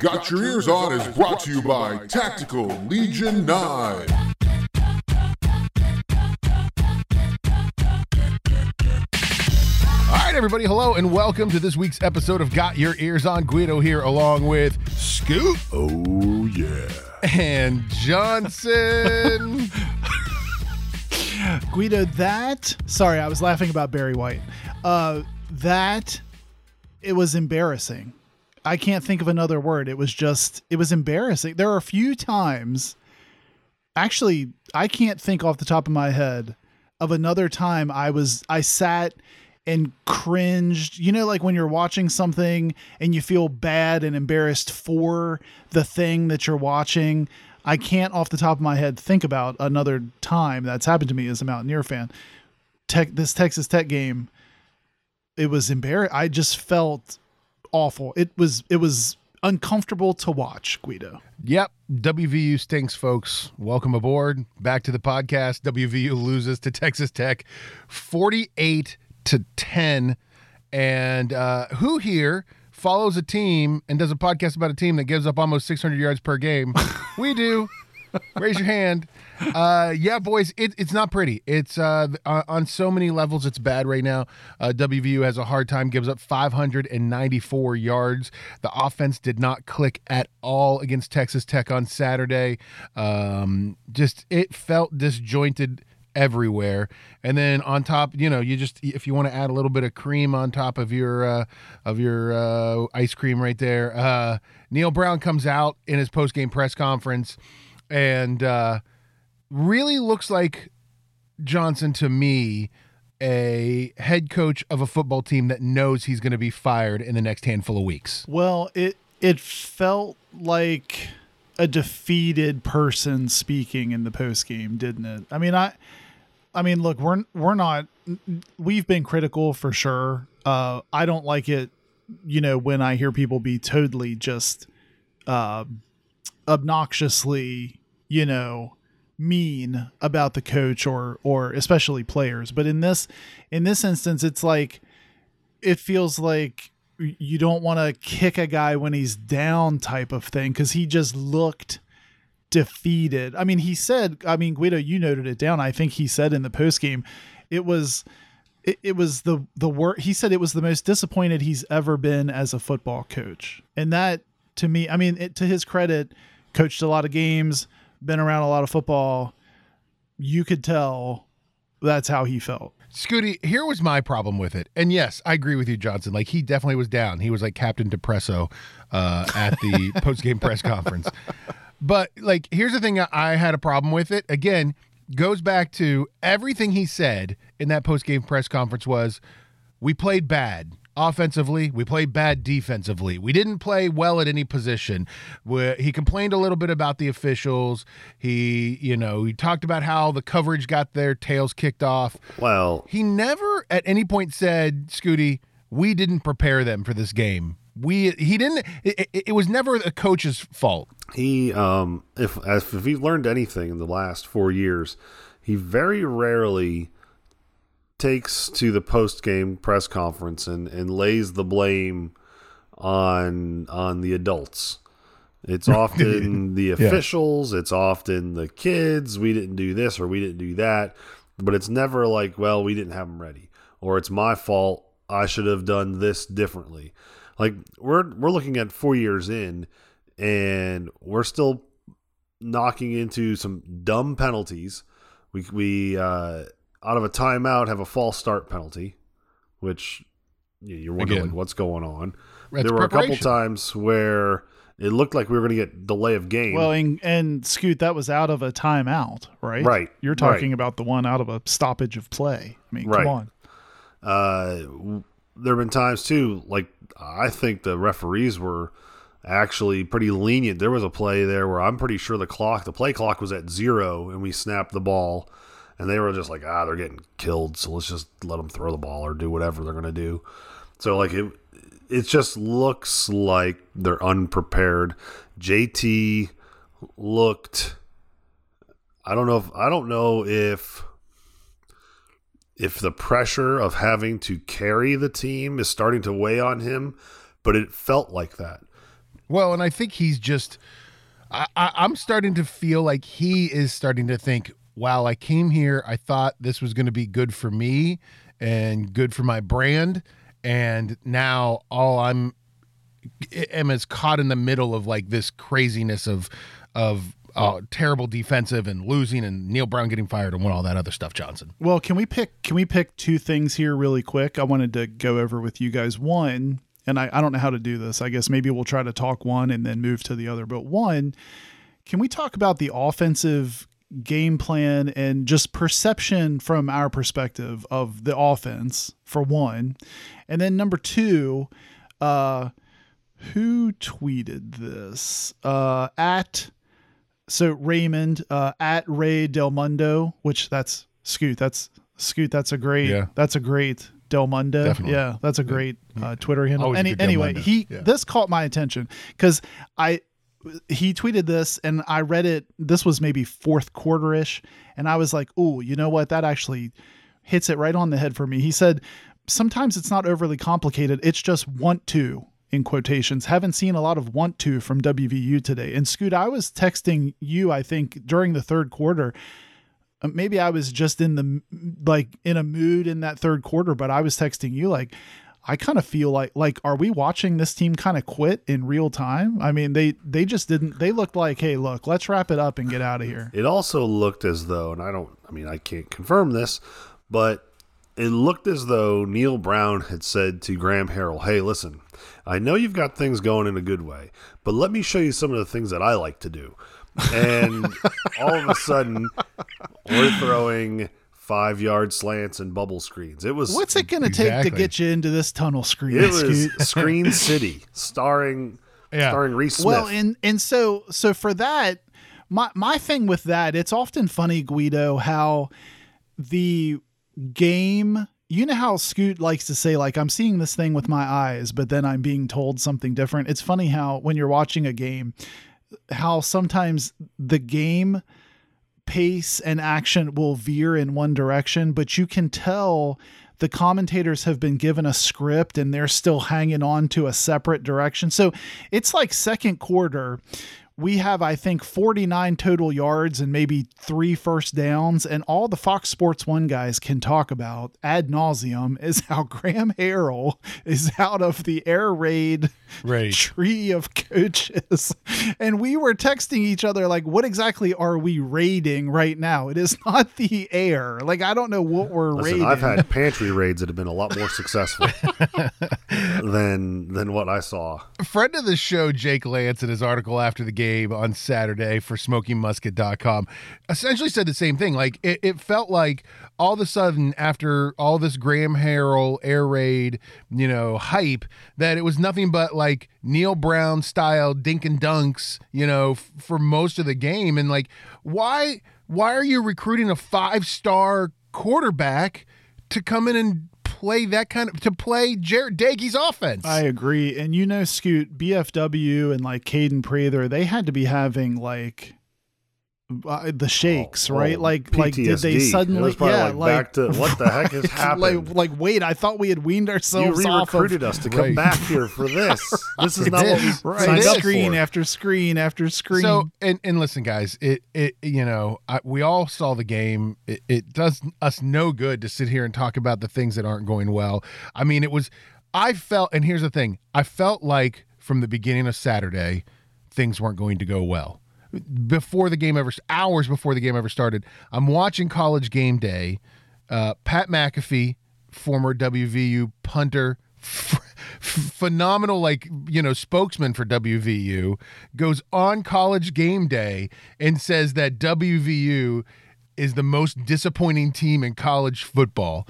Got Your Ears On is brought to you by Tactical Legion 9. All right, everybody, hello and welcome to this week's episode of Got Your Ears On. Guido here, along with Scoop. Oh, yeah. and Johnson. Guido, that sorry, I was laughing about Barry White. Uh, that it was embarrassing. I can't think of another word. It was just it was embarrassing. There are a few times actually I can't think off the top of my head of another time I was I sat and cringed. You know, like when you're watching something and you feel bad and embarrassed for the thing that you're watching. I can't off the top of my head think about another time that's happened to me as a Mountaineer fan. Tech this Texas Tech game, it was embarrassing. I just felt awful. It was it was uncomfortable to watch, Guido. Yep, WVU stinks, folks. Welcome aboard. Back to the podcast. WVU loses to Texas Tech 48 to 10. And uh, who here follows a team and does a podcast about a team that gives up almost 600 yards per game? we do. Raise your hand. Uh, yeah, boys, it, it's not pretty. It's uh, on on so many levels, it's bad right now. Uh, WVU has a hard time, gives up 594 yards. The offense did not click at all against Texas Tech on Saturday. Um, just it felt disjointed everywhere. And then on top, you know, you just if you want to add a little bit of cream on top of your uh, of your uh, ice cream right there, uh, Neal Brown comes out in his post game press conference and uh, really looks like Johnson to me a head coach of a football team that knows he's going to be fired in the next handful of weeks. Well, it it felt like a defeated person speaking in the post game, didn't it? I mean, I I mean, look, we're we're not we've been critical for sure. Uh I don't like it, you know, when I hear people be totally just uh obnoxiously, you know, mean about the coach or or especially players. But in this in this instance it's like it feels like you don't want to kick a guy when he's down type of thing because he just looked defeated. I mean, he said, I mean, Guido, you noted it down. I think he said in the post game, it was, it, it was the the work. He said it was the most disappointed he's ever been as a football coach, and that to me, I mean, it, to his credit, coached a lot of games, been around a lot of football. You could tell that's how he felt. Scooty, here was my problem with it. And yes, I agree with you, Johnson. Like he definitely was down. He was like Captain Depresso uh, at the post game press conference. But like, here's the thing I had a problem with it. Again, goes back to everything he said in that post game press conference was we played bad offensively. We played bad defensively. We didn't play well at any position. we he complained a little bit about the officials. He, you know, he talked about how the coverage got their tails kicked off. Well, He never at any point said, Scooty, we didn't prepare them for this game. We he didn't. It, it, was never a coach's fault. he um if as if he's learned anything in the last four years, he very rarely takes to the post game press conference and, and lays the blame on on the adults. It's often the officials, it's often the kids, we didn't do this or we didn't do that, but it's never like, well, we didn't have them ready or it's my fault, I should have done this differently. Like we're we're looking at 4 years in and we're still knocking into some dumb penalties. We we uh, out of a timeout have a false start penalty, which you're wondering Again. like, what's going on. There were a couple times where it looked like we were going to get delay of game. Well, and, and Scoot, that was out of a timeout, right? Right, You're talking about the one out of a stoppage of play. I mean, Right. come on. uh, there have been times too, like I think the referees were actually pretty lenient. There was a play there where I'm pretty sure the clock, the play clock was at zero, and we snapped the ball, and they were just like, ah, they're getting killed, so let's just let them throw the ball or do whatever they're gonna do. So like it, it just looks like they're unprepared. JT looked. I don't know if I don't know if if the pressure of having to carry the team is starting to weigh on him, but it felt like that. Well, and I think he's just. I, I'm starting to feel like he is starting to think, wow, I came here. I thought this was going to be good for me and good for my brand. And now all I'm am is caught in the middle of like this craziness of of uh, terrible defensive and losing and Neal Brown getting fired and all that other stuff, Johnson. Well, can we pick can we pick two things here really quick? I wanted to go over with you guys. One, and I, I don't know how to do this. I guess maybe we'll try to talk one and then move to the other. But one, can we talk about the offensive game plan and just perception from our perspective of the offense for one? And then number two, uh who tweeted this? Uh at so Raymond uh at Ray Del Mundo, which that's Scoot, that's Scoot, that's a great Yeah. that's a great Del Mundo. Definitely. Yeah, that's a great uh, Twitter handle. Any, anyway, he Yeah. this caught my attention because I he tweeted this and I read it. This was maybe fourth quarter ish, and I was like, "Oh, you know what? That actually hits it right on the head for me." He said, "Sometimes it's not overly complicated. It's just want to." In quotations, haven't seen a lot of want to from WVU today. And Scoot, I was texting you, I think, during the third quarter. Uh, Maybe I was just in the like in a mood in that third quarter, but I was texting you like, I kind of feel like like are we watching this team kind of quit in real time? I mean, they they just didn't they looked like, "Hey, look, let's wrap it up and get out of here." It also looked as though, and I don't, I mean, I can't confirm this, but it looked as though Neal Brown had said to Graham Harrell, hey, listen, I know you've got things going in a good way, but let me show you some of the things that I like to do. And all of a sudden, we're throwing five yard slants and bubble screens. It was What's it going to take to get you into this tunnel screen? it was Screen City, starring Yeah. starring Reese Smith. Well, and and so so for that, my my thing with that, it's often funny, Guido, how the game. You know how Scoot likes to say, like, I'm seeing this thing with my eyes, but then I'm being told something different. It's funny how when you're watching a game, how sometimes the game pace and action will veer in one direction, but you can tell the commentators have been given a script and they're still hanging on to a separate direction. So it's like second quarter. We have, I think, 49 total yards and maybe three first downs. And all the Fox Sports One guys can talk about ad nauseum is how Graham Harrell is out of the air raid Right. tree of coaches. And we were texting each other, like, what exactly are we raiding right now? It is not the air. Like, I don't know what we're Listen, raiding. I've had pantry raids that have been a lot more successful than than what I saw. friend of the show, Jake Lance, in his article after the game on Saturday for smokingmusket.com, essentially said the same thing. Like, it, it felt like all of a sudden, after all this Graham Harrell air raid, you know, hype, that it was nothing but like Neal Brown style dink and dunks, you know, f- for most of the game. And like, why, why are you recruiting a five star quarterback to come in and play that kind of, to play Jared Dagey's offense? I agree. And you know, Scoot, BFW and like Kaden Prather, they had to be having like uh, the shakes, Oh, right? oh, like, like did they PTSD. It suddenly, was yeah, like, like, back to what the heck has like, happened? like, wait, I thought we had weaned you ourselves off of re-recruited us to come Right. back here for this. This is not what we right, signed up screen for. after screen after screen. So and and listen, guys, it it you know I, we all saw the game. It, it does us no good to sit here and talk about the things that aren't going well. I mean, it was. I felt, and here's the thing: I felt like from the beginning of Saturday, things weren't going to go well. Before the game ever, hours before the game ever started, I'm watching College Game Day. Uh, Pat McAfee, former WVU punter, f- phenomenal like you know spokesman for WVU goes on college game day and says that WVU is the most disappointing team in college football.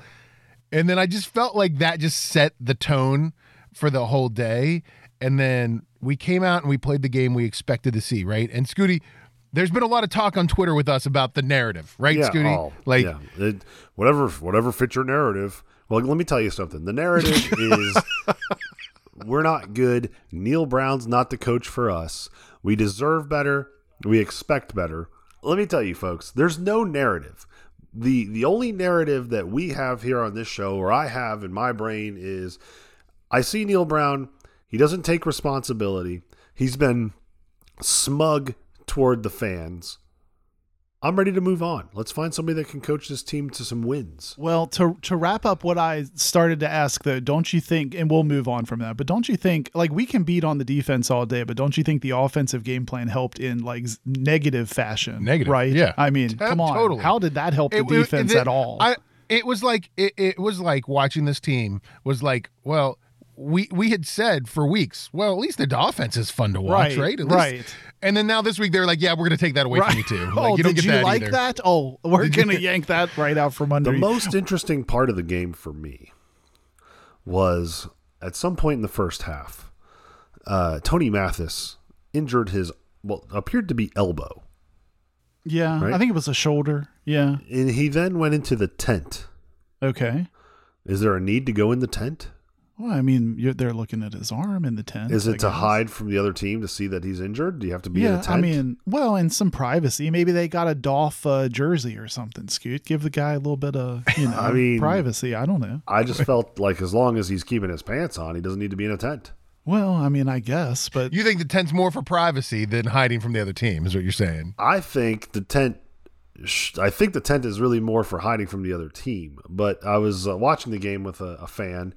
And then I just felt like that just set the tone for the whole day. And then we came out and we played the game we expected to see, right? And Scooty, there's been a lot of talk on Twitter with us about the narrative, right, yeah, Scooty? oh, like yeah, it, whatever, whatever fits your narrative. Well, let me tell you something. The narrative is we're not good. Neal Brown's not the coach for us. We deserve better. We expect better. Let me tell you, folks. There's no narrative. the The only narrative that we have here on this show, or I have in my brain, is I see Neal Brown. He doesn't take responsibility. He's been smug toward the fans. I'm ready to move on. Let's find somebody that can coach this team to some wins. Well, to to wrap up what I started to ask though, don't you think and we'll move on from that, but don't you think like we can beat on the defense all day, but don't you think the offensive game plan helped in like negative fashion? Negative, right? yeah. I mean, Uh, come on. totally. How did that help the It- it- defense it- at all? I it was like it, it was like watching this team was like well we we had said for weeks well at least the offense is fun to watch Right, right At least- right. and then now this week they're like yeah we're gonna take that away from you too like oh, you don't did get you that like either. that? Oh, we're gonna yank that right out from under The you. most interesting part of the game for me was at some point in the first half, uh, Tony Mathis injured his well appeared to be elbow, yeah, right? I think it was a shoulder. Yeah. and he then went into the tent. Okay. Is there a need to go in the tent? Well, I mean, you're, they're looking at his arm in the tent. Is I it to guess. hide from the other team to see that he's injured? Do you have to be in a Yeah, tent? I mean, well, and some privacy. Maybe they got a Dolph uh, jersey or something. Scoot, give the guy a little bit of you know I mean- privacy. I don't know. I just felt like as long as he's keeping his pants on, he doesn't need to be in a tent. Well, I mean, I guess, but you think the tent's more for privacy than hiding from the other team is what you're saying I think the tent. sh- I think the tent is really more for hiding from the other team. But I was uh, watching the game with a, a fan,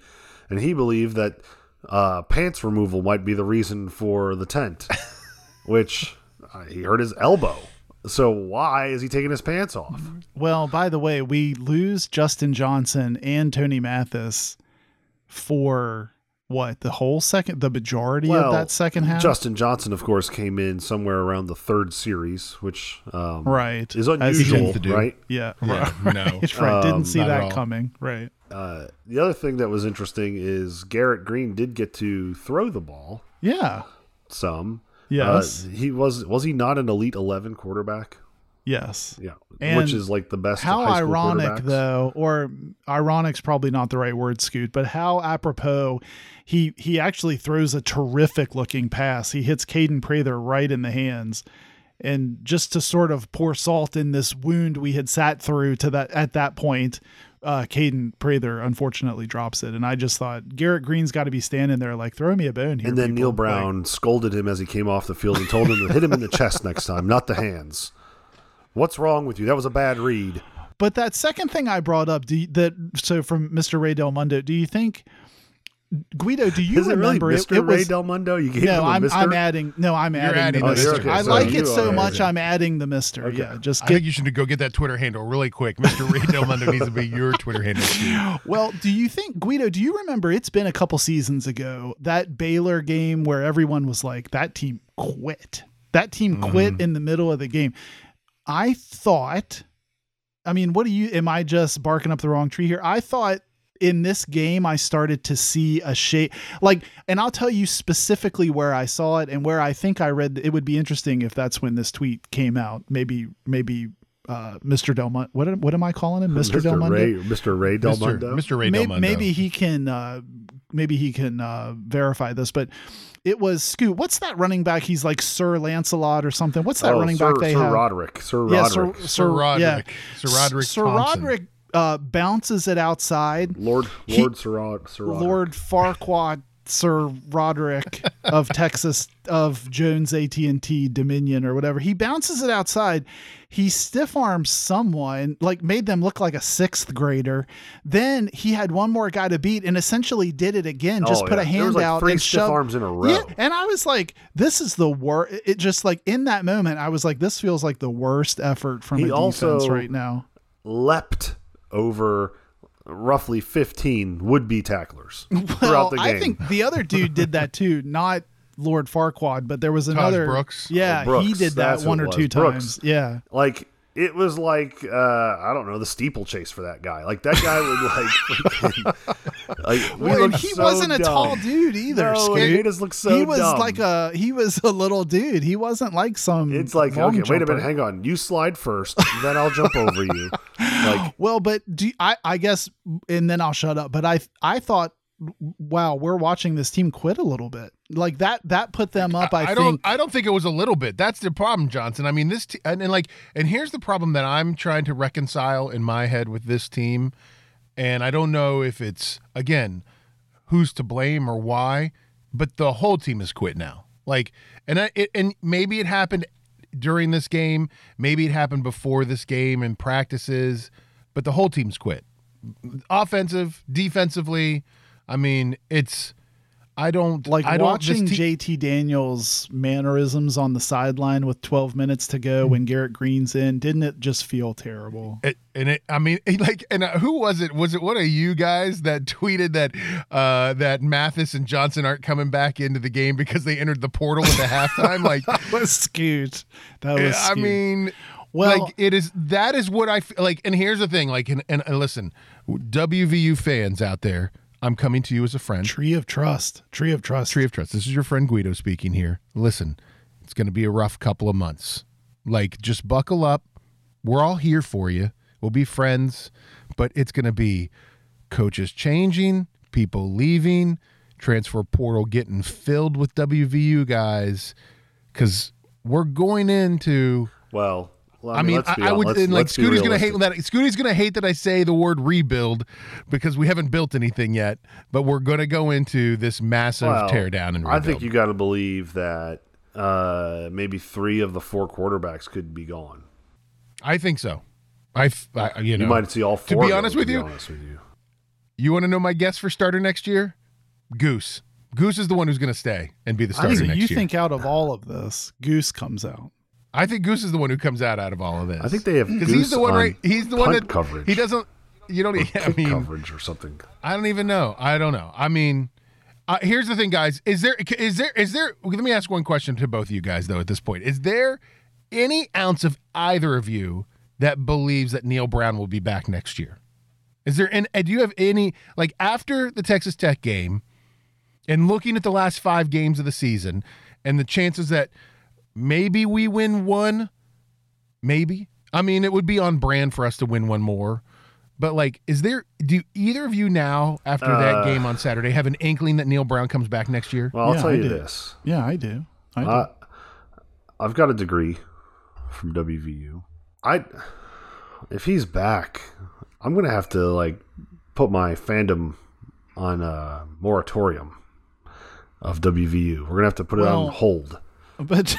and he believed that uh, pants removal might be the reason for the tent, which uh, he hurt his elbow. So why is he taking his pants off? well, by the way, we lose Justin Johnson and Tony Mathis for what the whole second, the majority of that second half, Justin Johnson, of course, came in somewhere around the third series, which um, right? is As unusual, tends to do. right? Yeah, Yeah, right. no. right. Didn't Um, see that coming. Right. Uh, the other thing that was interesting is Garrett Greene did get to throw the ball Yeah. some. Yes. Uh, he was was he not an elite eleven quarterback? yes. Yeah, And which is like the best. How ironic, though, or ironic's probably not the right word, Scoot, but how apropos he he actually throws a terrific looking pass. He hits Kaden Prather right in the hands. And just to sort of pour salt in this wound we had sat through to that at that point, uh, Kaden Prather unfortunately drops it. And I just thought Garrett Greene's got to be standing there like, throw me a bone here. And then people." Neil Like, Brown scolded him as he came off the field and told him to hit him in the chest next time, not the hands. What's wrong with you? That was a bad read. But that second thing I brought up, do you, that so from Mr. Ray Del Mundo, do you think Guido? Do you Is it really remember Mr. it? It Ray was Del Mundo? You gave no. him a I'm I'm adding no. I'm adding, adding the the Mister. okay, I like you it so much. adding. I'm adding the Mister. Okay. Yeah, just I get think you should go get that Twitter handle really quick. Mr. Ray Del Mundo needs to be your Twitter handle. too. Well, do you think Guido? Do you remember? It's been a couple seasons ago that Baylor game where everyone was like, "That team quit. That team mm-hmm. quit in the middle of the game." I thought. I mean, what do you? Am I just barking up the wrong tree here? I thought in this game I started to see a shape like, and I'll tell you specifically where I saw it and where I think I read. It would be interesting if that's when this tweet came out. Maybe, maybe. Uh, Mr. Del Mundo. What, what am I calling him? Mr. Del Mundo. Ray, Mr. Ray Del Mr. Mundo. Mr. Ray May- Del Mundo. maybe he can uh maybe he can uh verify this but it was Scoot what's that running back he's like Sir Lancelot or something what's that oh, running Sir, back they Sir have Roderick. Sir yeah Sir, Roderick. Sir, Roderick. yeah. Sir Roderick Sir Thompson. Roderick uh bounces it outside Lord He- Lord Sir, Rod, Sir Roderick. Lord Farquaad Sir Roderick of Texas of Jones AT&T Dominion or whatever. He bounces it outside. He stiff arms someone, like made them look like a sixth grader. Then he had one more guy to beat and essentially did it again. Just Oh, put yeah. a hand like out three and stiff shoved arms in a row. Yeah, and I was like, this is the worst. It just like in that moment, I was like, this feels like the worst effort from He a defense right now. leapt over roughly 15 would-be tacklers Well, throughout the game. I think the other dude did that too, not Lord Farquaad, but there was Taj another Brooks? Yeah, Oh, Brooks, he did that that's one or was. two Brooks. times. Yeah. like it was like uh I don't know the steeplechase for that guy. Like that guy would like freaking, like we Well, he so wasn't a tall dude either. No, Scoot. he just looked so He was dumb. like a he was a little dude. He wasn't like some. It's like long okay, wait a minute, hang on. You slide first, then I'll jump over you. Like Well, but do I? I guess, and then I'll shut up. But I I thought, wow, we're watching this team quit a little bit. Like that that put them up. I, I think. don't. I don't think it was a little bit. That's the problem, Johnson. I mean, this and, and like, and here's the problem that I'm trying to reconcile in my head with this team, and I don't know if it's again who's to blame or why, but the whole team has quit now. Like, and I, it, and maybe it happened during this game, maybe it happened before this game in practices, but the whole team's quit. Offensive, defensively, I mean, it's I don't Like I don't, watching te- JT Daniels mannerisms on the sideline with 12 minutes to go when Garrett Greene's in, didn't it just feel terrible? It, and it, I mean, like, and uh, who was it? Was it one of you guys that tweeted that uh, that Mathis and Johnson aren't coming back into the game because they entered the portal at the halftime? Like, That was skewed. That was I mean, Well- like it is. That is what I feel like. And here's the thing, like, and, and listen, WVU fans out there, I'm coming to you as a friend. tree of trust. Tree of trust. Tree of Trust. This is your friend Guido speaking here. Listen, it's going to be a rough couple of months. Like, just buckle up. We're all here for you. We'll be friends, but it's going to be coaches changing, people leaving, transfer portal getting filled with WVU guys because we're going into. Well, well, I mean, let's I, I would, let's- and like let's Scooty's gonna hate that. Scooty's gonna hate that I say the word rebuild because we haven't built anything yet. But we're gonna go into this massive Well, tear down and I think you got to believe that uh, maybe three of the four quarterbacks could be gone. I think so. I you know, You might see all to four. be of honest them, with to be you- honest with you. you want to know my guess for starter next year? Goose. Goose is the one who's going to stay and be the starter So next you year. think out of all of this, Goose comes out. I think Goose is the one who comes out out of all of this. I think they have because he's the one on right. He's the one that coverage. He doesn't. You don't. I mean, coverage or something. I don't even know. I don't know. I mean, uh, here's the thing, guys. Is there is there is there? Let me ask one question to both of you guys, though. At this point, is there any ounce of either of you that believes that Neal Brown will be back next year? Is there? And do you have any like after the Texas Tech game, and looking at the last five games of the season, and the chances that maybe we win one, maybe. I mean, it would be on brand for us to win one more. But like, is there? Do either of you now, after that Uh, game on Saturday, have an inkling that Neal Brown comes back next year? Well, I'll Yeah, tell I you do. this. Yeah, I do. I do. I, I've got a degree from WVU. I, if he's back, I'm gonna have to like put my fandom on a moratorium of WVU. We're gonna have to put it on hold. But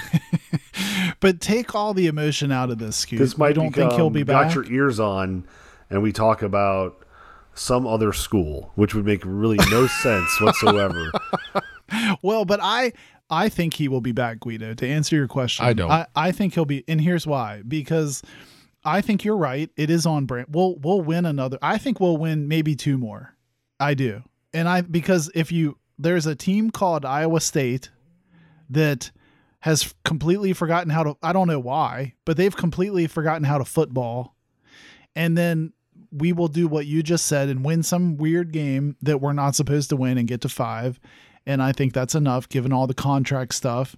but take all the emotion out of this, Scoot. This might you don't think he'll become be got back? your ears on, and we talk about some other school, which would make really no sense whatsoever. Well, but I I think he will be back, Guido. To answer your question, I don't. I, I think he'll be, and here's why: because I think you're right. It is on brand. We'll we'll win another. I think we'll win maybe two more. I do, and I because if you there's a team called Iowa State that has completely forgotten how to. I don't know why, but they've completely forgotten how to football, and then we will do what you just said and win some weird game that we're not supposed to win and get to five. And I think that's enough given all the contract stuff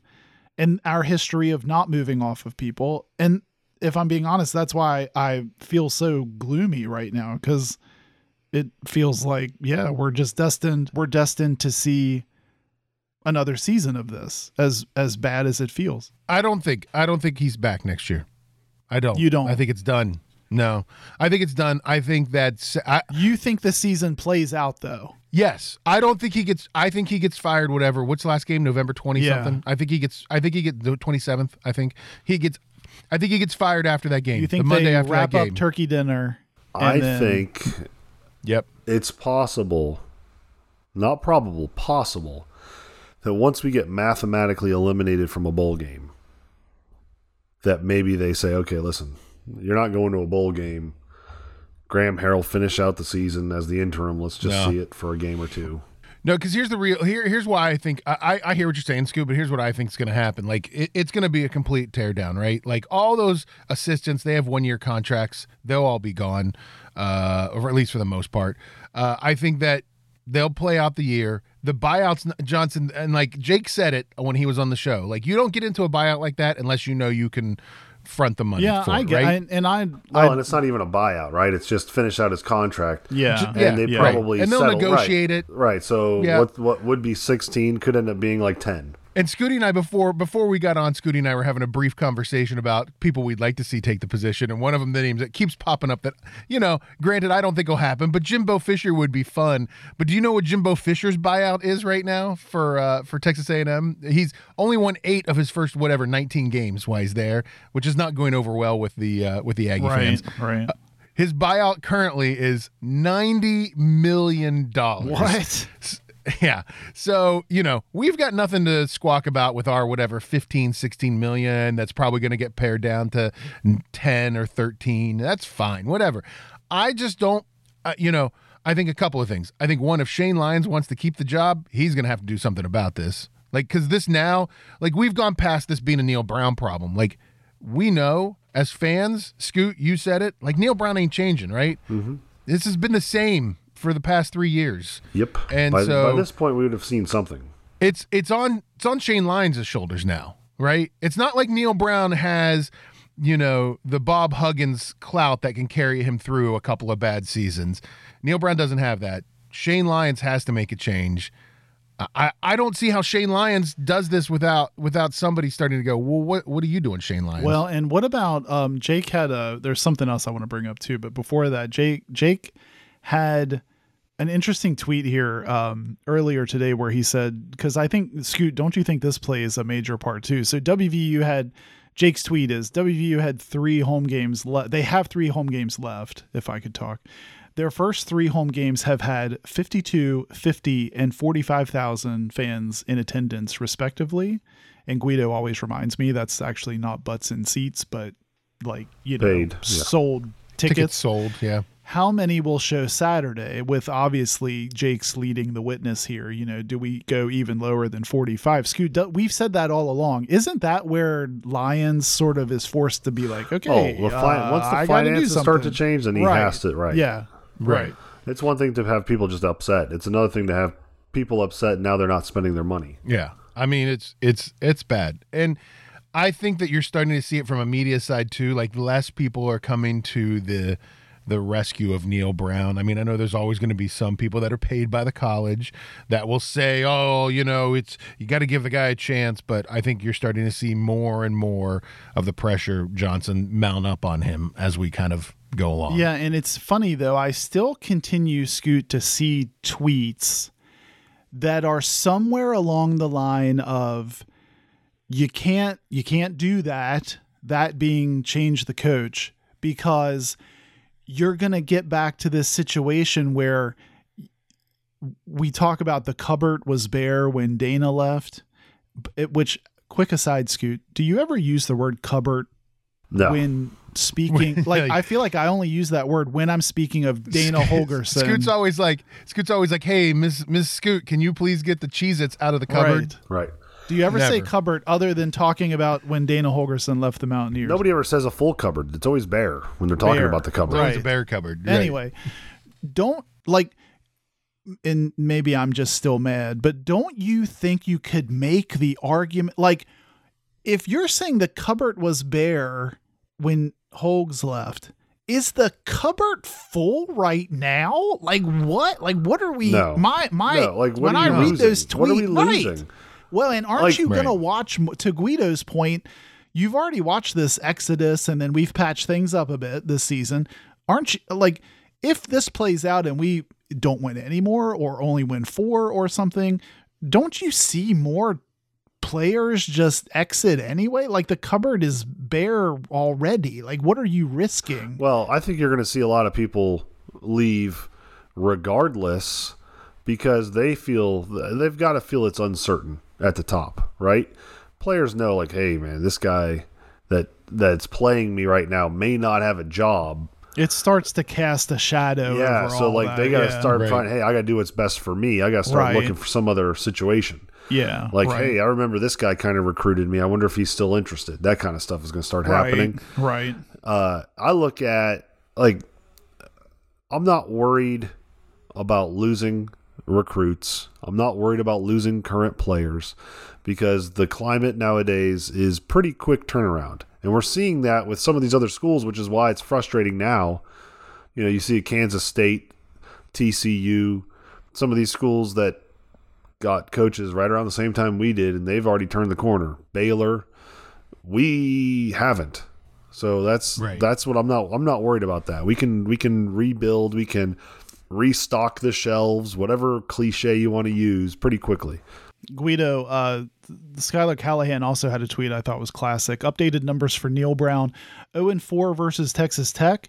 and our history of not moving off of people. And if I'm being honest, that's why I feel so gloomy right now because it feels like, yeah, we're just destined, we're destined to see another season of this as as bad as it feels. I don't think. I don't think he's back next year. I don't. You don't? I think it's done. No, I think it's done. I think that I, You think the season plays out though? yes, I don't think he gets. I think he gets fired. Whatever. What's the last game? November twenty Yeah. something. I think he gets. I think he gets the twenty seventh. I think he gets. I think he gets fired after that game. You think the Monday they after wrap that up turkey dinner? I then- think yep. it's possible, not probable, possible, that once we get mathematically eliminated from a bowl game, that maybe they say, okay, listen, you're not going to a bowl game. Graham Harrell finish out the season as the interim. Let's just No. see it for a game or two. No, because here's the real. Here, here's why I think I, I hear what you're saying, Scoop. But here's what I think is going to happen. Like it, it's going to be a complete teardown, right? Like all those assistants, they have one year contracts. They'll all be gone, uh, or at least for the most part. Uh, I think that they'll play out the year. The buyouts, Johnson, and like Jake said it when he was on the show. Like you don't get into a buyout like that unless you know you can front the money. Yeah, for I it, get, right? I, and I, Oh, I and it's not even a buyout, right? It's just finish out his contract. yeah, Yeah, and they yeah. probably And they'll settle- negotiate right, it. Right. So Yeah. what what would be sixteen could end up being like ten. And Scooty and I before before we got on, Scooty and I were having a brief conversation about people we'd like to see take the position, and one of them the names that keeps popping up that you know, granted I don't think will happen, but Jimbo Fisher would be fun. But do you know what Jimbo Fisher's buyout is right now for uh, for Texas A&M? He's only won eight of his first whatever 19 games while he's there, which is not going over well with the uh, with the Aggie Right, fans. right. His buyout currently is ninety million dollars. What? Yeah. So, you know, we've got nothing to squawk about with our whatever 15, 16 million. That's probably going to get pared down to 10 or 13. That's fine. Whatever. I just don't, uh, you know, I think a couple of things. I think one, if Shane Lyons wants to keep the job, he's going to have to do something about this. Like, because this now, like, we've gone past this being a Neal Brown problem. Like, we know as fans, Scoot, you said it, like, Neal Brown ain't changing, right? Mm-hmm. This has been the same for the past three years. Yep. And by, so- by this point, we would have seen something. it's it's on it's on Shane Lyons' shoulders now, right? It's not like Neal Brown has, you know, the Bob Huggins clout that can carry him through a couple of bad seasons. Neal Brown doesn't have that. Shane Lyons has to make a change. I, I don't see how Shane Lyons does this without without somebody starting to go, well, what what are you doing, Shane Lyons? Well, and what about um, Jake had a? There's something else I want to bring up too, but before that, Jake Jake had an interesting tweet here um, earlier today where he said, because I think Scoot, don't you think this plays a major part too? So WVU had Jake's tweet is WVU had three home games left. They have three home games left. If I could talk. Their first three home games have had 52, 50, and 45,000 fans in attendance, respectively. And Guido always reminds me that's actually not butts in seats, but like, you know, Paid, yeah. sold tickets tickets. sold, yeah. How many will show Saturday with obviously Jake's leading the witness here? You know, do we go even lower than 45? Scoot, we've said that all along. Isn't that where Lyons sort of is forced to be like, okay, oh, the fi- uh, once the I finances start to change, then he Right. has to, right? Yeah. Right. It's one thing to have people just upset. It's another thing to have people upset now they're not spending their money. Yeah. I mean, it's it's it's bad. And I think that you're starting to see it from a media side too. Like less people are coming to the the rescue of Neal Brown. I mean, I know there's always going to be some people that are paid by the college that will say, "Oh, you know, it's you got to give the guy a chance." But I think you're starting to see more and more of the pressure Johnson mount up on him as we kind of go along. Yeah, and it's funny though. I still continue, Scoot, to see tweets that are somewhere along the line of you can't you can't do that. That being change the coach because you're gonna get back to this situation where we talk about the cupboard was bare when Dana left. It, which quick aside, Scoot, do you ever use the word cupboard No. when speaking like I feel like I only use that word when I'm speaking of Dana Holgorsen. Scoot's always like Scoot's always like, "Hey, Miss Miss Scoot, can you please get the Cheez-Its out of the cupboard?" Right. right. Do you ever say Never. cupboard other than talking about when Dana Holgorsen left the Mountaineers? Nobody ever says a full cupboard. It's always bare when they're talking Bare. about the cupboard. It's Right. a bear cupboard. Right. Anyway, don't like and maybe I'm just still mad, but don't you think you could make the argument like if you're saying the cupboard was bare when Hogs left, is the cupboard full right now? Like what? Like what are we No. my my No, like, what when are I you read losing? those tweets What are we right. losing? Well, and aren't Like- you going to watch to Guido's point? You've already watched this Exodus, and then we've patched things up a bit this season. Aren't you like if this plays out and we don't win anymore or only win four or something? Don't you see more players just exit anyway? Like the cupboard is bare already. Like what are you risking? Well, I think you're going to see a lot of people leave regardless because they feel they've got to feel it's uncertain at the top, right? Players know like, hey man, this guy that that's playing me right now may not have a job. It starts to cast a shadow. yeah, over so all like that, they got to yeah. start Right. finding, hey, I got to do what's best for me. I got to start Right. looking for some other situation. Yeah, Like, right. hey, I remember this guy kind of recruited me. I wonder if he's still interested. That kind of stuff is going to start happening. Right. Right. uh, I look at like I'm not worried about losing recruits. I'm not worried about losing current players because the climate nowadays is pretty quick turnaround. And we're seeing that with some of these other schools, which is why it's frustrating now. You know, you see Kansas State, TCU, some of these schools that got coaches right around the same time we did, and they've already turned the corner. Baylor, we haven't. So that's Right. that's what I'm not I'm not worried about that. We can we can rebuild, we can restock the shelves, whatever cliche you want to use, pretty quickly. Guido, uh, Skylar Callahan also had a tweet I thought was classic. Updated numbers for Neal Brown 0 and 4 versus Texas Tech.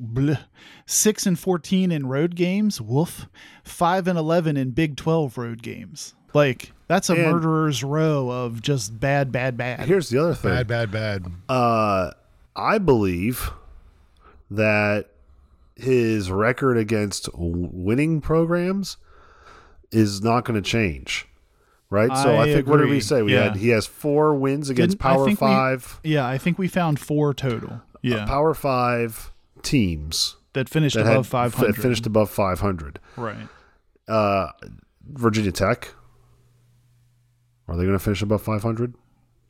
Bleh. 6 and 14 in road games. Woof. 5 and 11 in Big 12 road games. Like, that's a And- murderer's row of just bad, bad, bad. Here's the other thing. Bad, bad, bad. Uh, I believe that his record against winning programs is not going to change. Right, so I I think what did agree. we say? We Yeah. had he has four wins against Didn't- Power think we- Five, Yeah, I think we found four total. Yeah, Power Five teams that finished that above 500. f- finished above five hundred. right. Uh, Virginia Tech, are they going to finish above five hundred?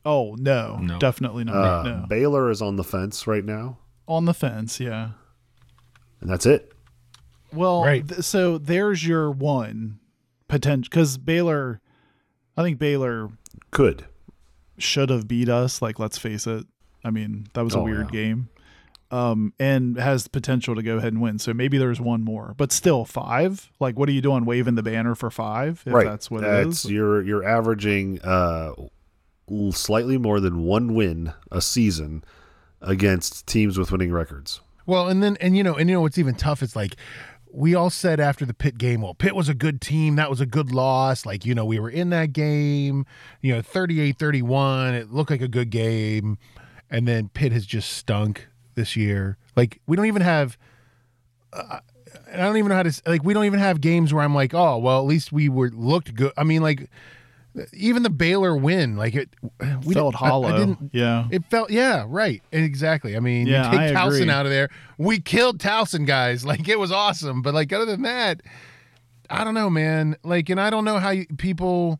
Oh, no, No. definitely not. Uh, no. Baylor is on the fence right now, On the fence, yeah. And that's it. Well, Right. th- so there's your one potential because Baylor, I think Baylor Could should have beat us. Like, let's face it. I mean, that was a Oh, weird yeah. game, um, and has the potential to go ahead and win. So maybe there's one more, but still five. Like, what are you doing, waving the banner for five? If right. that's what it That's is. you're you're averaging uh slightly more than one win a season against teams with winning records. Well, and then and you know, and you know what's even tough is like we all said after the Pitt game, well, Pitt was a good team. That was a good loss. Like, you know, we were in that game, you know, 38-31. It looked like a good game. And then Pitt has just stunk this year. Like, we don't even have uh, I don't even know how to like we don't even have games where I'm like, "Oh, well, at least we were looked good." I mean, like even the Baylor win, like it we Felt didn't- I- I hollow. didn't- yeah. it felt yeah, right. Exactly. I mean, Yeah, you I take Towson agree. out of there. We killed Towson guys. Like it was awesome. But like other than that, I don't know, man. Like and I don't know how you, people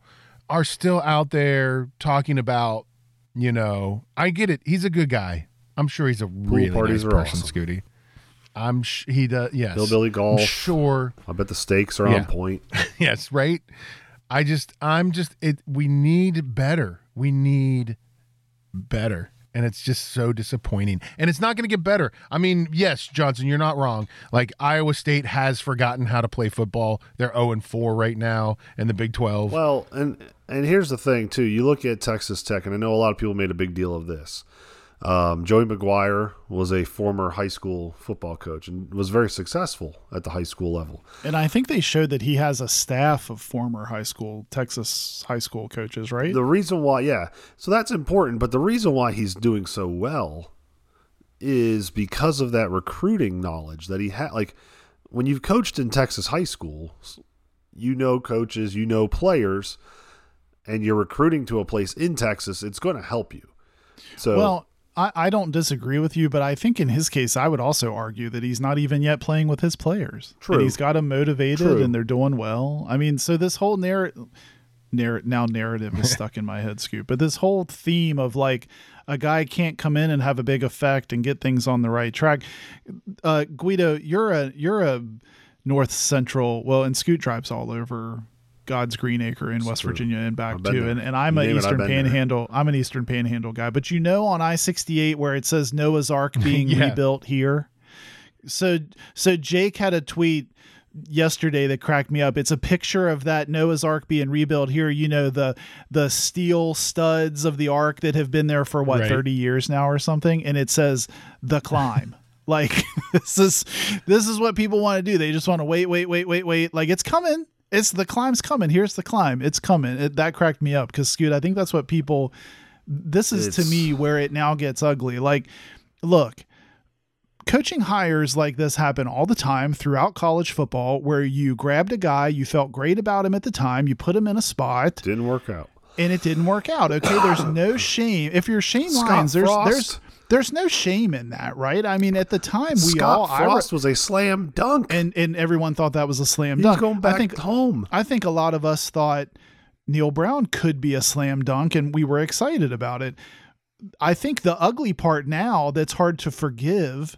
are still out there talking about, you know, I get it. He's a good guy. I'm sure he's a really parties nice are person, awesome. Scooty. I'm sh- he does yes. Hillbilly golf. I'm sure I bet the stakes are Yeah. on point. yes, right? I just I'm just it we need better. We need better. And it's just so disappointing. And it's not going to get better. I mean, yes, Johnson, you're not wrong. Like Iowa State has forgotten how to play football. They're 0 and 4 right now in the Big 12. Well, and and here's the thing too. You look at Texas Tech, and I know a lot of people made a big deal of this. Um, Joey McGuire was a former high school football coach and was very successful at the high school level. And I think they showed that he has a staff of former high school Texas high school coaches, right? The reason why, yeah, so that's important, but the reason why he's doing so well is because of that recruiting knowledge that he had. Like when you've coached in Texas high school, you know coaches, you know players, and you're recruiting to a place in Texas, it's going to help you. So, well, I, I don't disagree with you, but I think in his case, I would also argue that he's not even yet playing with his players. True. And he's got them motivated True. and they're doing well. I mean, so this whole narrative. Narr- now narrative is stuck in my head, Scoop. But this whole theme of like a guy can't come in and have a big effect and get things on the right track. Uh, Guido, you're a you're a North Central. Well, and Scoot drives all over God's Green Acre in West. Virginia and back too. there. And and I'm an name it, I've Eastern been there. Panhandle. I'm an Eastern Panhandle guy. But you know, on I 68 where it says Noah's Ark being Yeah. rebuilt here. So so Jake had a tweet yesterday that cracked me up. It's a picture of that Noah's Ark being rebuilt here. You know the the steel studs of the ark that have been there for what Right. 30 years now or something, and it says the climb. like this is this is what people want to do. They just want to wait, wait, wait, wait, wait. Like it's coming. It's the climb's coming. Here's the climb. It's coming. It, that cracked me up because Scoot. I think that's what people. This is to me where it now gets ugly. Like, look, coaching hires like this happen all the time throughout college football where you grabbed a guy, you felt great about him at the time, you put him in a spot, didn't work out. And it didn't work out. Okay, there's no shame. If you're Shane Scott Lyons, there's Frost. there's there's no shame in that, right? I mean, at the time we Scott all I re- Frost was a slam dunk. and and everyone thought that was a slam He's dunk. going back I think home. I think a lot of us thought Neal Brown could be a slam dunk, and we were excited about it. I think the ugly part now that's hard to forgive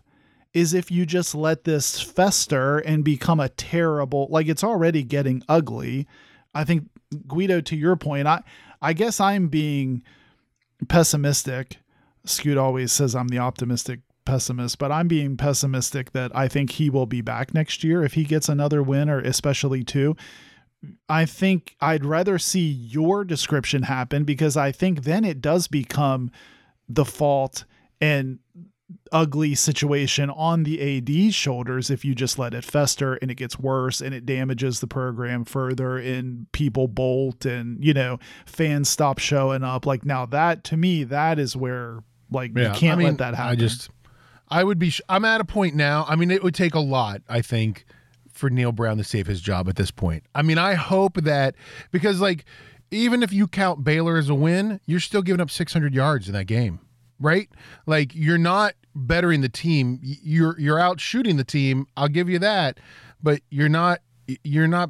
is if you just let this fester and become a terrible, like it's already getting ugly. I think Guido, to your point, I I guess I'm being pessimistic. Scoot always says I'm the optimistic pessimist, but I'm being pessimistic that I think he will be back next year if he gets another win or especially two. I think I'd rather see your description happen because I think then it does become the fault and ugly situation on the AD's shoulders if you just let it fester and it gets worse and it damages the program further and people bolt and you know fans stop showing up like now that to me that is where like you can't I mean, let that happen I just, I would be. sh- I'm at a point now. I mean, it would take a lot. I think for Neal Brown to save his job at this point. I mean, I hope that because like even if you count Baylor as a win, you're still giving up 600 yards in that game, right? Like you're not bettering the team. You're you're out shooting the team. I'll give you that, but you're not you're not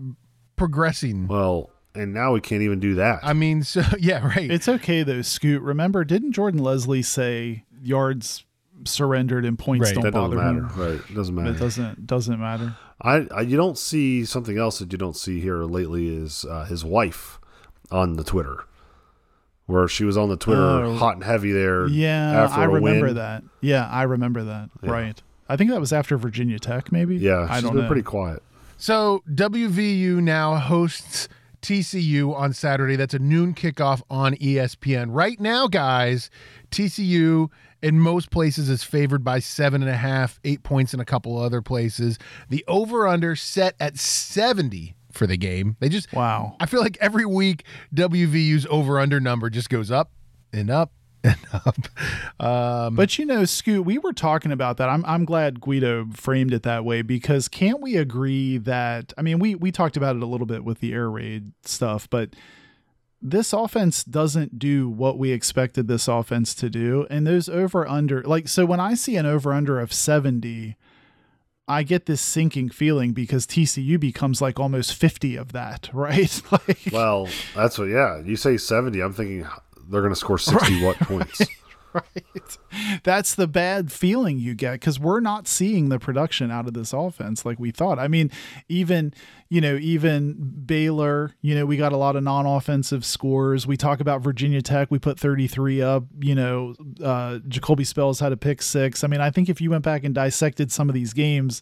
progressing. Well, and now we can't even do that. I mean, so yeah, right. It's okay though, Scoot. Remember, didn't Jordan Lesley say yards surrendered and points Right. don't that doesn't bother matter, him? right? It doesn't matter. It doesn't doesn't matter. I, I you don't see something else that you don't see here lately is uh, his wife on the Twitter, where she was on the Twitter Oh. hot and heavy there. Yeah, after I a remember win. that. Yeah, I remember that. Yeah. Right. I think that was after Virginia Tech, maybe. Yeah, I she's don't been know. pretty quiet. So WVU now hosts TCU on Saturday. That's a noon kickoff on ESPN. Right now, guys, TCU in most places is favored by seven and a half, eight points in a couple other places. The over under set at 70 for the game. They just Wow. I feel like every week WVU's over under number just goes up and up and up. Um, But you know, Scoot, we were talking about that. I'm I'm glad Guido framed it that way because can't we agree that I mean we we talked about it a little bit with the air raid stuff, but this offense doesn't do what we expected this offense to do. And those over under like so when I see an over under of 70, I get this sinking feeling because TCU becomes like almost 50 of that, right? like Well, that's what. Yeah, you say seventy. I'm thinking they're going to score sixty what points? right? That's the bad feeling you get because we're not seeing the production out of this offense like we thought. I mean, even you know, even Baylor, you know, we got a lot of non-offensive scores. We talk about Virginia Tech, we put 33 up. You know, uh, Jacolby Spells had a pick six. I mean, I think if you went back and dissected some of these games.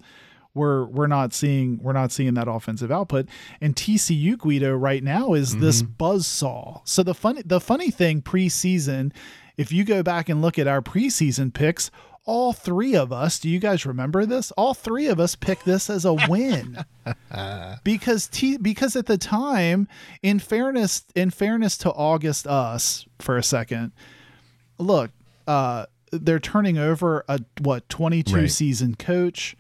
We're, we're not seeing we're not seeing that offensive output and TCU Guido right now is this buzz saw. So the funny the funny thing preseason if you go back and look at our preseason picks, all three of us, do you guys remember this? All three of us picked this as a win. because T because at the time, in fairness in fairness to August us for a second, look, uh they're turning over a what 22 Right. season coach.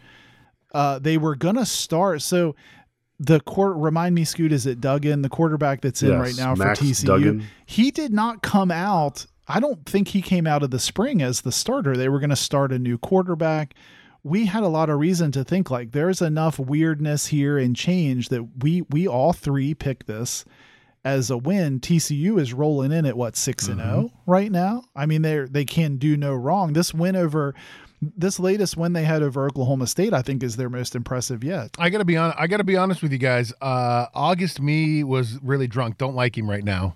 Uh they were going to start so the court remind me Scoot is it Duggan the quarterback that's in Yes, right now Max for TCU Duggan. he did not come out. I don't think he came out of the spring as the starter. They were going to start a new quarterback. We had a lot of reason to think like there's enough weirdness here and change that we we all three pick this as a win. TCU is rolling in at what 6 and 0 right now. I mean they they can do no wrong. This win over this latest win they had over Oklahoma State I think is their most impressive yet. I gotta be on. I gotta be honest with you guys. Uh, August me was really drunk. Don't like him right now.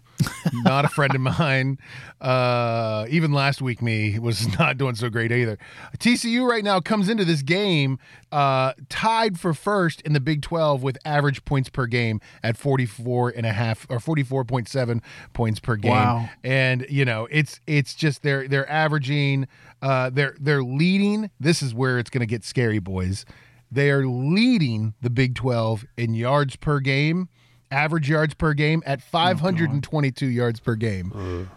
Not a friend of mine. Uh, even last week me was not doing so great either. TCU right now comes into this game uh, tied for first in the Big 12 with average points per game at 44 and a half or 44.7 points per game. Wow. And you know, it's it's just they're they're averaging uh they're they're leading. This is where it's going to get scary, boys. They are leading the Big 12 in yards per game, average yards per game at 522 yards per game.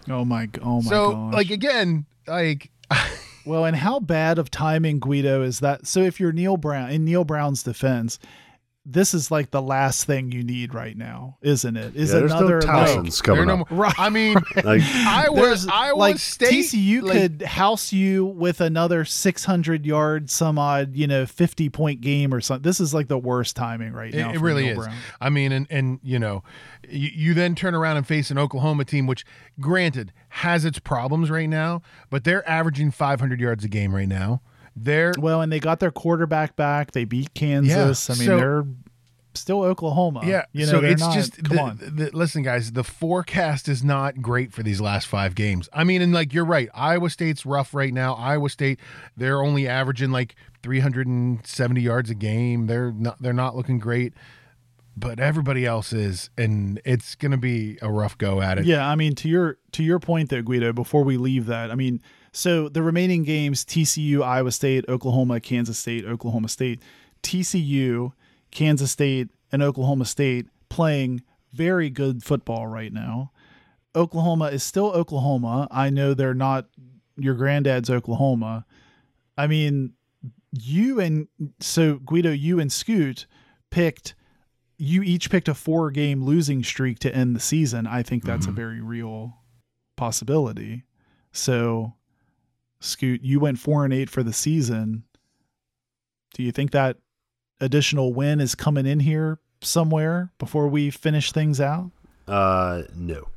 Uh. Oh my g- oh my so, gosh. like again, like Well, and how bad of timing, Guido, is that? So, if you're Neal Brown, in Neal Brown's defense, this is like the last thing you need right now, isn't it? Is Yeah, there's another no like, Towson's there are coming no up. more- I mean, Like, I was I was like state TCU like, could house you with another 600 yard, some odd, you know, 50 point game or something. This is like the worst timing right now. It, it for really Neal is. Brown. I mean, and and you know, you, you then turn around and face an Oklahoma team, which, granted, has its problems right now, but they're averaging 500 yards a game right now. They're Well, and they got their quarterback back. They beat Kansas. I mean, so- they're still Oklahoma. Yeah, you know, so it's not- just come the- on. the- listen, guys. The forecast is not great for these last five games. I mean, and like you're right, Iowa State's rough right now. Iowa State, they're only averaging like 370 yards a game. They're not they're not looking great, but everybody else is, and it's gonna be a rough go at it. Yeah, I mean to your to your point there, Guido. Before we leave that, I mean, so the remaining games: TCU, Iowa State, Oklahoma, Kansas State, Oklahoma State, TCU, Kansas State, and Oklahoma State playing very good football right now. Oklahoma is still Oklahoma. I know they're not your granddad's Oklahoma. I mean, you and so Guido, you and Scoot picked you each picked a four game losing streak to end the season. I think that's a mm-hmm. very real possibility. So, Scoot, you went four and eight for the season. Do you think that additional win is coming in here somewhere before we finish things out? Uh, no.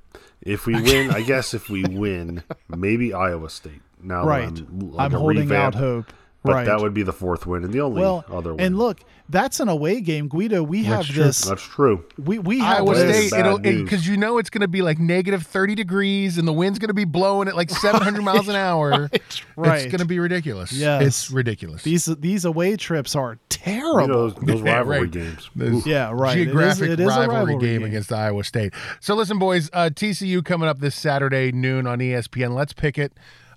If we win, I guess if we win, maybe Iowa State. Now right. I'm, like I'm holding revamp, out hope. But right. that would be the fourth win and the only well, other win. and look, that's an away game, Guido. We have true. this. That's true. We we have Iowa this. State, it'll news. because you know it's going to be like negative 30 degrees and the wind's going to be blowing at like 700 miles an hour. right. It's going to be ridiculous. Yeah, It's ridiculous. These these away trips are terrible. You know, those, those rivalry right. games. Those Yeah, right. Geographic it is a rivalry, rivalry game, game. against Iowa State. So listen, boys, uh, TCU coming up this Saturday noon on ESPN. Let's pick it.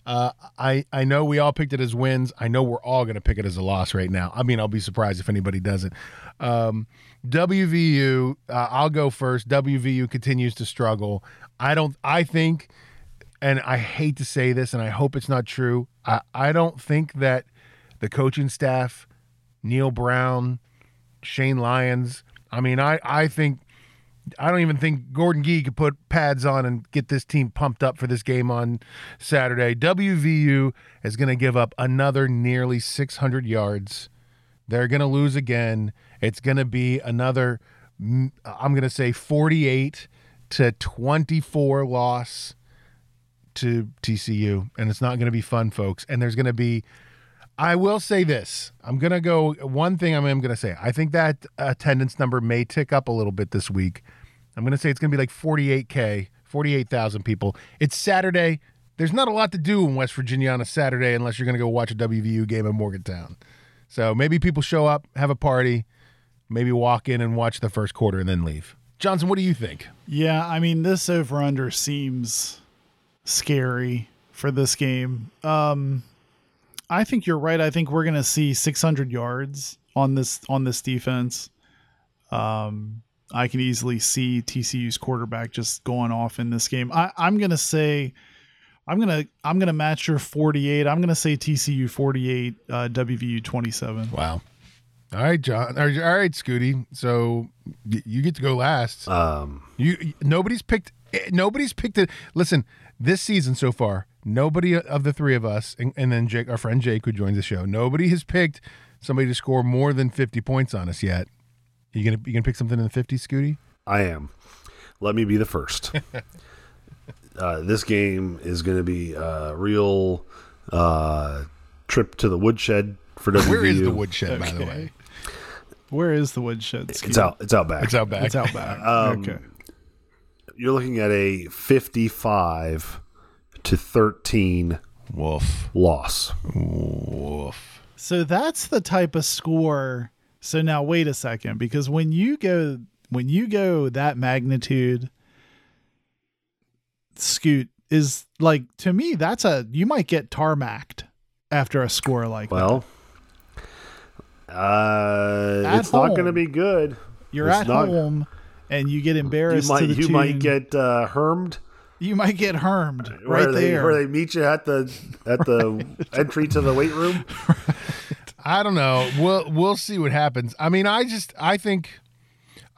Uh, I I know we all picked it as wins. I know we're all going to pick it as a loss right now. I mean, I'll be surprised if anybody doesn't. Um, WVU, uh, I'll go first. WVU continues to struggle. I don't. I think, and I hate to say this, and I hope it's not true. I I don't think that the coaching staff, Neal Brown, Shane Lyons. I mean, I I think I don't even think Gordon Gee could put pads on and get this team pumped up for this game on Saturday. WVU is going to give up another nearly 600 yards. They're going to lose again. It's going to be another mm, I'm going to say 48 to 24 loss to TCU and it's not going to be fun folks and there's going to be I will say this. I'm going to go one thing I'm, going to say. I think that attendance number may tick up a little bit this week. I'm going to say it's going to be like 48K, 48,000 people. It's Saturday. There's not a lot to do in West Virginia on a Saturday unless you're going to go watch a WVU game in Morgantown. So maybe people show up, have a party, maybe walk in and watch the first quarter and then leave. Johnson, what do you think? Yeah, I mean this over under seems scary for this game. Um I think you're right. I think we're going to see 600 yards on this on this defense. Um I can easily see TCU's quarterback just going off in this game. I I'm going to say I'm going to I'm going to match your 48. I'm going to say TCU 48 uh WVU 27. Wow. All right, John. All right, Scooty. So y- you get to go last. Um, You nobody's picked eh, nobody's picked it. Listen, this season so far, nobody of the three of us, and, and then Jake, our friend Jake, who joins the show, nobody has picked somebody to score more than fifty points on us yet. You gonna you gonna pick something in the fifties, Scooty? I am. Let me be the first. uh, this game is going to be a real uh, trip to the woodshed for WVU. Where is the woodshed, by the way? Where is the woodshed? It's out. It's out back. It's out back. It's out back. Um, okay. You're looking at a 55 to 13 Woof. loss. Woof. So that's the type of score. So now wait a second because when you go when you go that magnitude scoot is like to me that's a you might get tarmacked after a score like that. Well, uh, At it's not going to be good. You're it's at not- home and you get You embarrassed might to the you tune, might get uh, hermed you might get hermed where right they there. where they meet you at the at the entry to the weight room. I don't know. We'll we'll see what happens. I mean, I just I think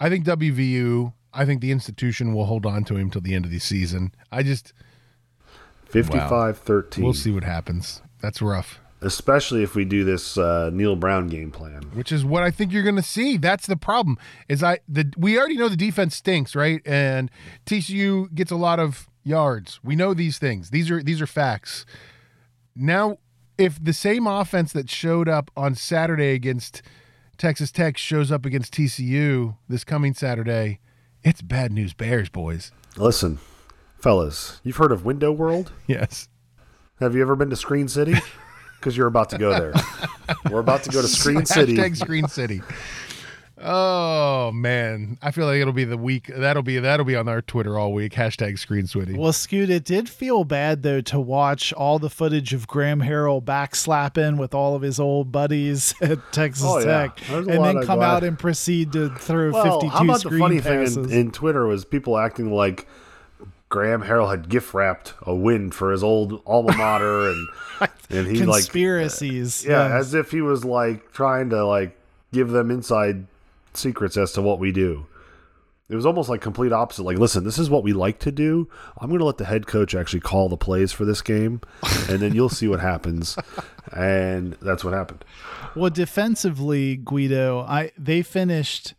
I think WVU. I think the institution will hold on to him till the end of the season. I just 55-13. we'll see what happens. That's rough. Especially if we do this uh, Neal Brown game plan. which is what I think you're going to see. That's the problem. Is I the we already know the defense stinks, right? And TCU gets a lot of yards. We know these things. These are these are facts. Now, if the same offense that showed up on Saturday against Texas Tech shows up against TCU this coming Saturday, it's bad news bears, boys. Listen, fellas, you've heard of Window World? Yes. Have you ever been to Screen City? Because you're about to go there. We're about to go to Screen City. Hashtag Screen City. Oh man, I feel like it'll be the week. That'll be that'll be on our Twitter all week. Hashtag Screen City. Well, Scoot, it did feel bad though to watch all the footage of Graham Harrell backslapping with all of his old buddies at Texas Oh. Tech, There's a and then come glad- out and proceed to throw Well, fifty-two how about the funny passes. thing in, in Twitter was people acting like Graham Harrell had gift wrapped a win for his old alma mater, and and he like Conspiracies. yeah, yes. as if he was like trying to like give them inside secrets as to what we do. It was almost like complete opposite. Like, listen, this is what we like to do. I'm going to let the head coach actually call the plays for this game, and then you'll see what happens. And that's what happened. Well, defensively, Guido, I they finished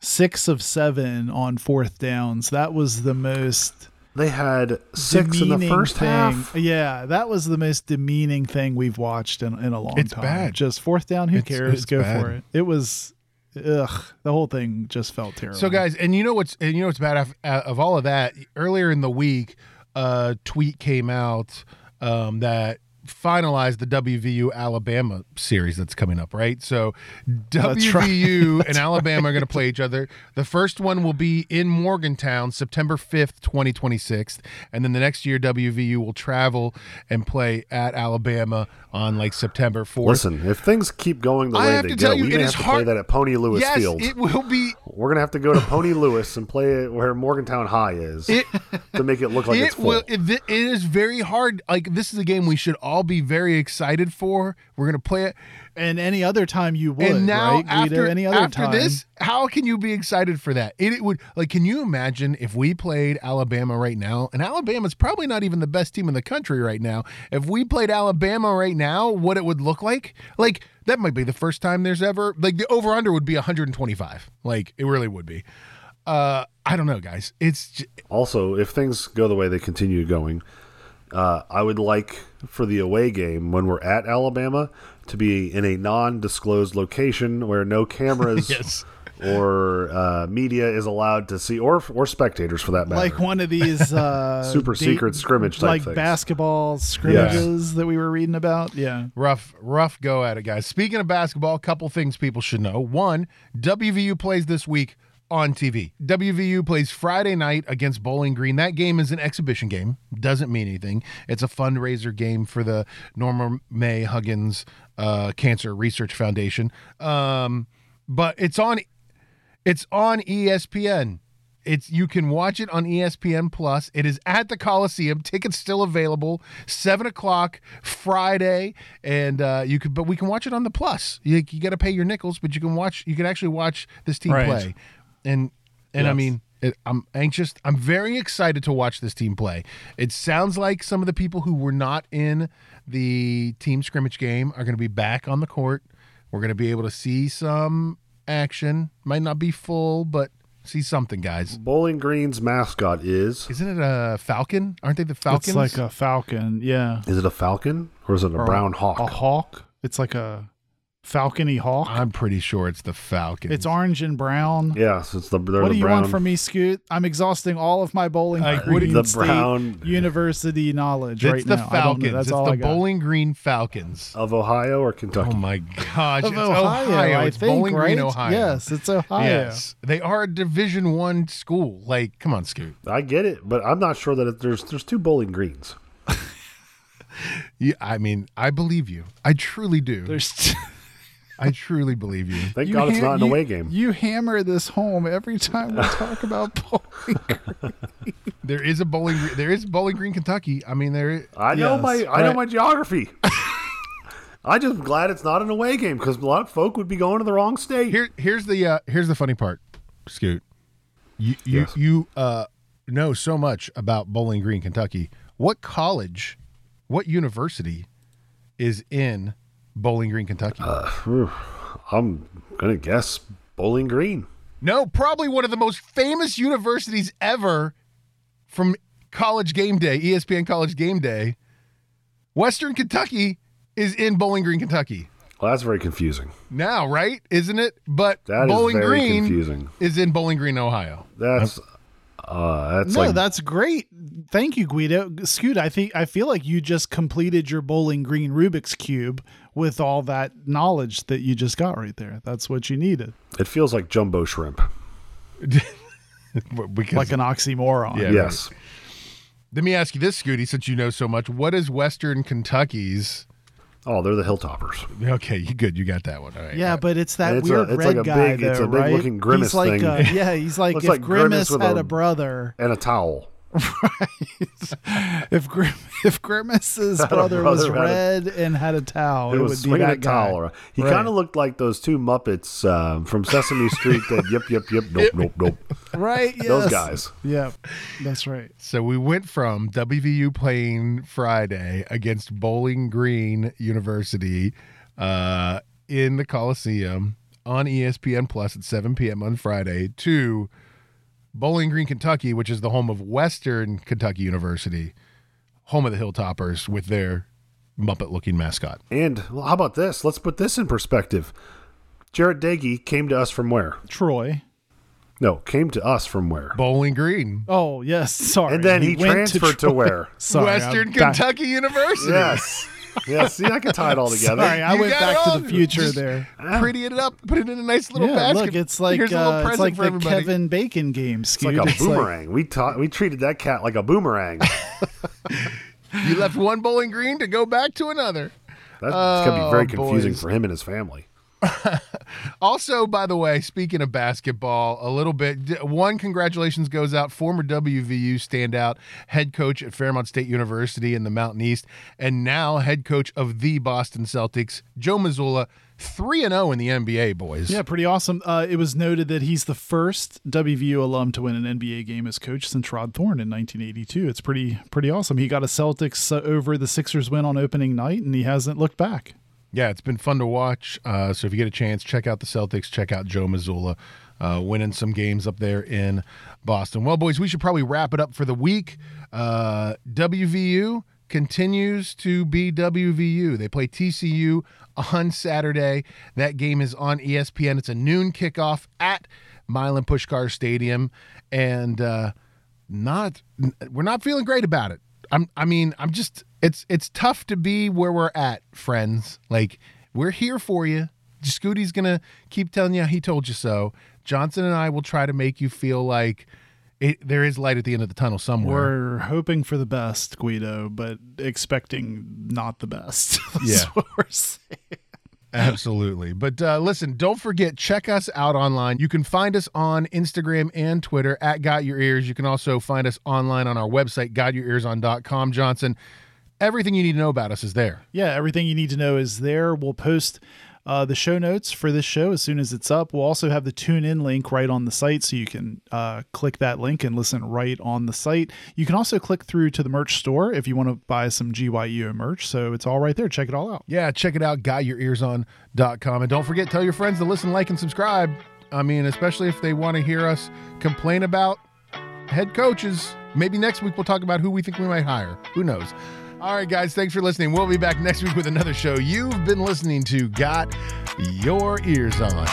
six of seven on fourth downs. That was the most They had six in the first thing. half. Yeah, that was the most demeaning thing we've watched in, in a long It's time. bad. Just fourth down, who It's- cares? it's Go bad. for it. It was ugh. The whole thing just felt terrible. So guys, and you know what's and you know what's bad of, uh, of all of that. Earlier in the week, a tweet came out um, that finalized the WVU Alabama series that's coming up. Right, so That's right. WVU and Alabama are going to play each other. The first one will be in Morgantown, September fifth, twenty twenty six, and then the next year WVU will travel and play at Alabama on like September fourth. Listen, if things keep going the I way they to go, you, we it may is have to play that at Pony Lewis yes, Field. it will be. We're gonna have to go to Pony Lewis and play it where Morgantown High is It, to make it look like it's full. will. It, it is very hard. Like this is a game we should all be very excited for. We're gonna play it, and any other time you would, and now right, Guido? after any other after time. this, how can you be excited for that? It, it would like. Can you imagine if we played Alabama right now? And Alabama's probably not even the best team in the country right now. If we played Alabama right now, what it would look like? Like that might be the first time there's ever like the over under would be 125. Like it really would be. Uh, I don't know, guys. It's j- Also, if things go the way they continue going, uh, I would like for the away game when we're at Alabama to be in a non-disclosed location where no cameras Yes. or uh, media is allowed to see, or or spectators for that matter. like one of these uh, Super da- secret scrimmage type like things. basketball scrimmages that we were reading about. Yeah, Rough, rough go at it, guys. Speaking of basketball, a couple things people should know. One, WVU plays this week on TV. WVU plays Friday night against Bowling Green. That game is an exhibition game. Doesn't mean anything. It's a fundraiser game for the Norma Mae Huggins uh, Cancer Research Foundation. Um, but it's on it's on ESPN. It's you can watch it on ESPN Plus. It is at the Coliseum. Tickets still available. Seven o'clock Friday, and uh, you could. But we can watch it on the Plus. You, you got to pay your nickels, but you can watch. You can actually watch this team Right. play. And and I mean, it, I'm anxious. I'm very excited to watch this team play. It sounds like some of the people who were not in the team scrimmage game are going to be back on the court. We're going to be able to see some action. Might not be full, but see something, guys. Bowling Green's mascot is Isn't it a falcon? Aren't they the falcons? it's like a falcon. Yeah, is it a falcon or is it a brown hawk? a hawk. It's like a falcony hawk. I'm pretty sure it's the falcon. It's orange and brown. Yes, it's the they're what the do you brown. want from me, Scoot? I'm exhausting all of my bowling Like, Green what do you- the State brown University knowledge It's right the now. I don't know. Falcons. That's It's all the I got. Bowling Green Falcons. of Ohio or Kentucky? Oh my gosh! Of it's Ohio, Ohio. I It's think, Bowling right? Green, Ohio. Yes, it's Ohio. Yes, they are a Division One school. Like, come on, Scoot. I get it, but I'm not sure that it, there's there's two Bowling Greens. Yeah, I mean, I believe you. I truly do. There's I truly believe you. Thank You God it's not an you- away game. You hammer this home every time we talk about bowling. There is a bowling. Green- There is Bowling Green, Kentucky. I mean, there. I know Yes, my I know my geography. I just glad it's not an away game because a lot of folk would be going to the wrong state. Here, here's the uh, here's the funny part, Scoot. You you Yes. you uh, know so much about Bowling Green, Kentucky. What college, what university, is in Bowling Green, Kentucky? Whew. I'm gonna guess Bowling Green. no, probably one of the most famous universities ever from College Game Day, ESPN College Game Day. Western Kentucky is in Bowling Green, Kentucky. Well, that's very confusing. now, right? Isn't it? But That is Bowling very Green confusing. is in Bowling Green, Ohio. That's uh, that's no, like that's great. Thank you, Guido. Scoot, I think I feel like you just completed your Bowling Green Rubik's cube with all that knowledge that you just got right there. That's what you needed. it feels like jumbo shrimp. Because, Like an oxymoron. Yeah. yes. let me ask you this, Scooty, since you know so much. What is Western Kentucky's? Oh, they're the Hilltoppers. Okay, you good. You got that one. All right. Yeah, but it's that It's a- weird it's red like a guy big- though, it's a big right? looking Grimace he's like, thing. Uh, yeah, he's like Looks if like Grimace Grimace had a- a brother, And a towel. if Grim, if Grimace's Had a brother, was brother had red and had a towel, It it, was would be that a guy. He Right. kind of looked like those two Muppets um, from Sesame Street. That yep, yep, yip nope nope nope. right? Yes. Those guys. Yep. that's right. So we went from WVU playing Friday against Bowling Green University uh, in the Coliseum on ESPN Plus at 7 p.m. on Friday to Bowling Green, Kentucky, which is the home of Western Kentucky University, home of the Hilltoppers with their Muppet looking mascot. And well, how about this? Let's put this in perspective. Jarret Doege came to us from where? Troy. No, came to us from where? Bowling Green, Oh yes, sorry. And then he, went transferred to, Troy. where? Sorry, Western I'm back- Kentucky University. Yes. Yeah, see, I can tie it all together. Sorry, I You went back to the future Just there. Pretty it up, put it in a nice little Yeah, basket. look, it's like Here's a little uh, it's like for the everybody. Kevin Bacon game. It's like Scoot. a boomerang. we taught, we treated that cat like a boomerang. You left one Bowling Green to go back to another. That's gonna be very Oh, confusing boys. for him and his family. Also, by the way, speaking of basketball, a little bit, one congratulations goes out former WVU standout head coach at Fairmont State University in the Mountain East, and now head coach of the Boston Celtics, Joe Mazzulla, three and zero in the NBA, boys. Yeah, pretty awesome. Uh, it was noted that he's the first WVU alum to win an NBA game as coach since Rod Thorn in 1982. It's pretty pretty awesome. He got a Celtics uh, over the Sixers win on opening night, and he hasn't looked back. Yeah, it's been fun to watch. Uh, so if you get a chance, check out the Celtics, check out Joe Mazzulla, uh, winning some games up there in Boston. Well, boys, we should probably wrap it up for the week. Uh, WVU continues to be WVU. They play TCU on Saturday. That game is on ESPN. It's a noon kickoff at Milan Puskar Stadium, and uh, not we're not feeling great about it. I'm I mean, I'm just it's it's tough to be where we're at, friends. Like we're here for you. Scooty's gonna keep telling you he told you so. Johnson and I will try to make you feel like it, there is light at the end of the tunnel somewhere. We're hoping for the best, Guido, but expecting not the best. That's Yeah. what we're saying. Absolutely. But uh, listen, don't forget, check us out online. You can find us on Instagram and Twitter at Got Your Ears. You can also find us online on our website, gotyourearson.com. Johnson, everything you need to know about us is there. Yeah, everything you need to know is there. We'll post uh, the show notes for this show as soon as it's up. We'll also have the tune in link right on the site, so you can uh, click that link and listen right on the site. You can also click through to the merch store if you want to buy some GYU merch. So it's all right there. Check it all out. Yeah, check it out, gotyourearson.com. And don't forget, tell your friends to listen, like, and subscribe. I mean, especially if they want to hear us complain about head coaches. Maybe next week we'll talk about who we think we might hire. Who knows? All right, guys, thanks for listening. We'll be back next week with another show. You've been listening to Got Your Ears On.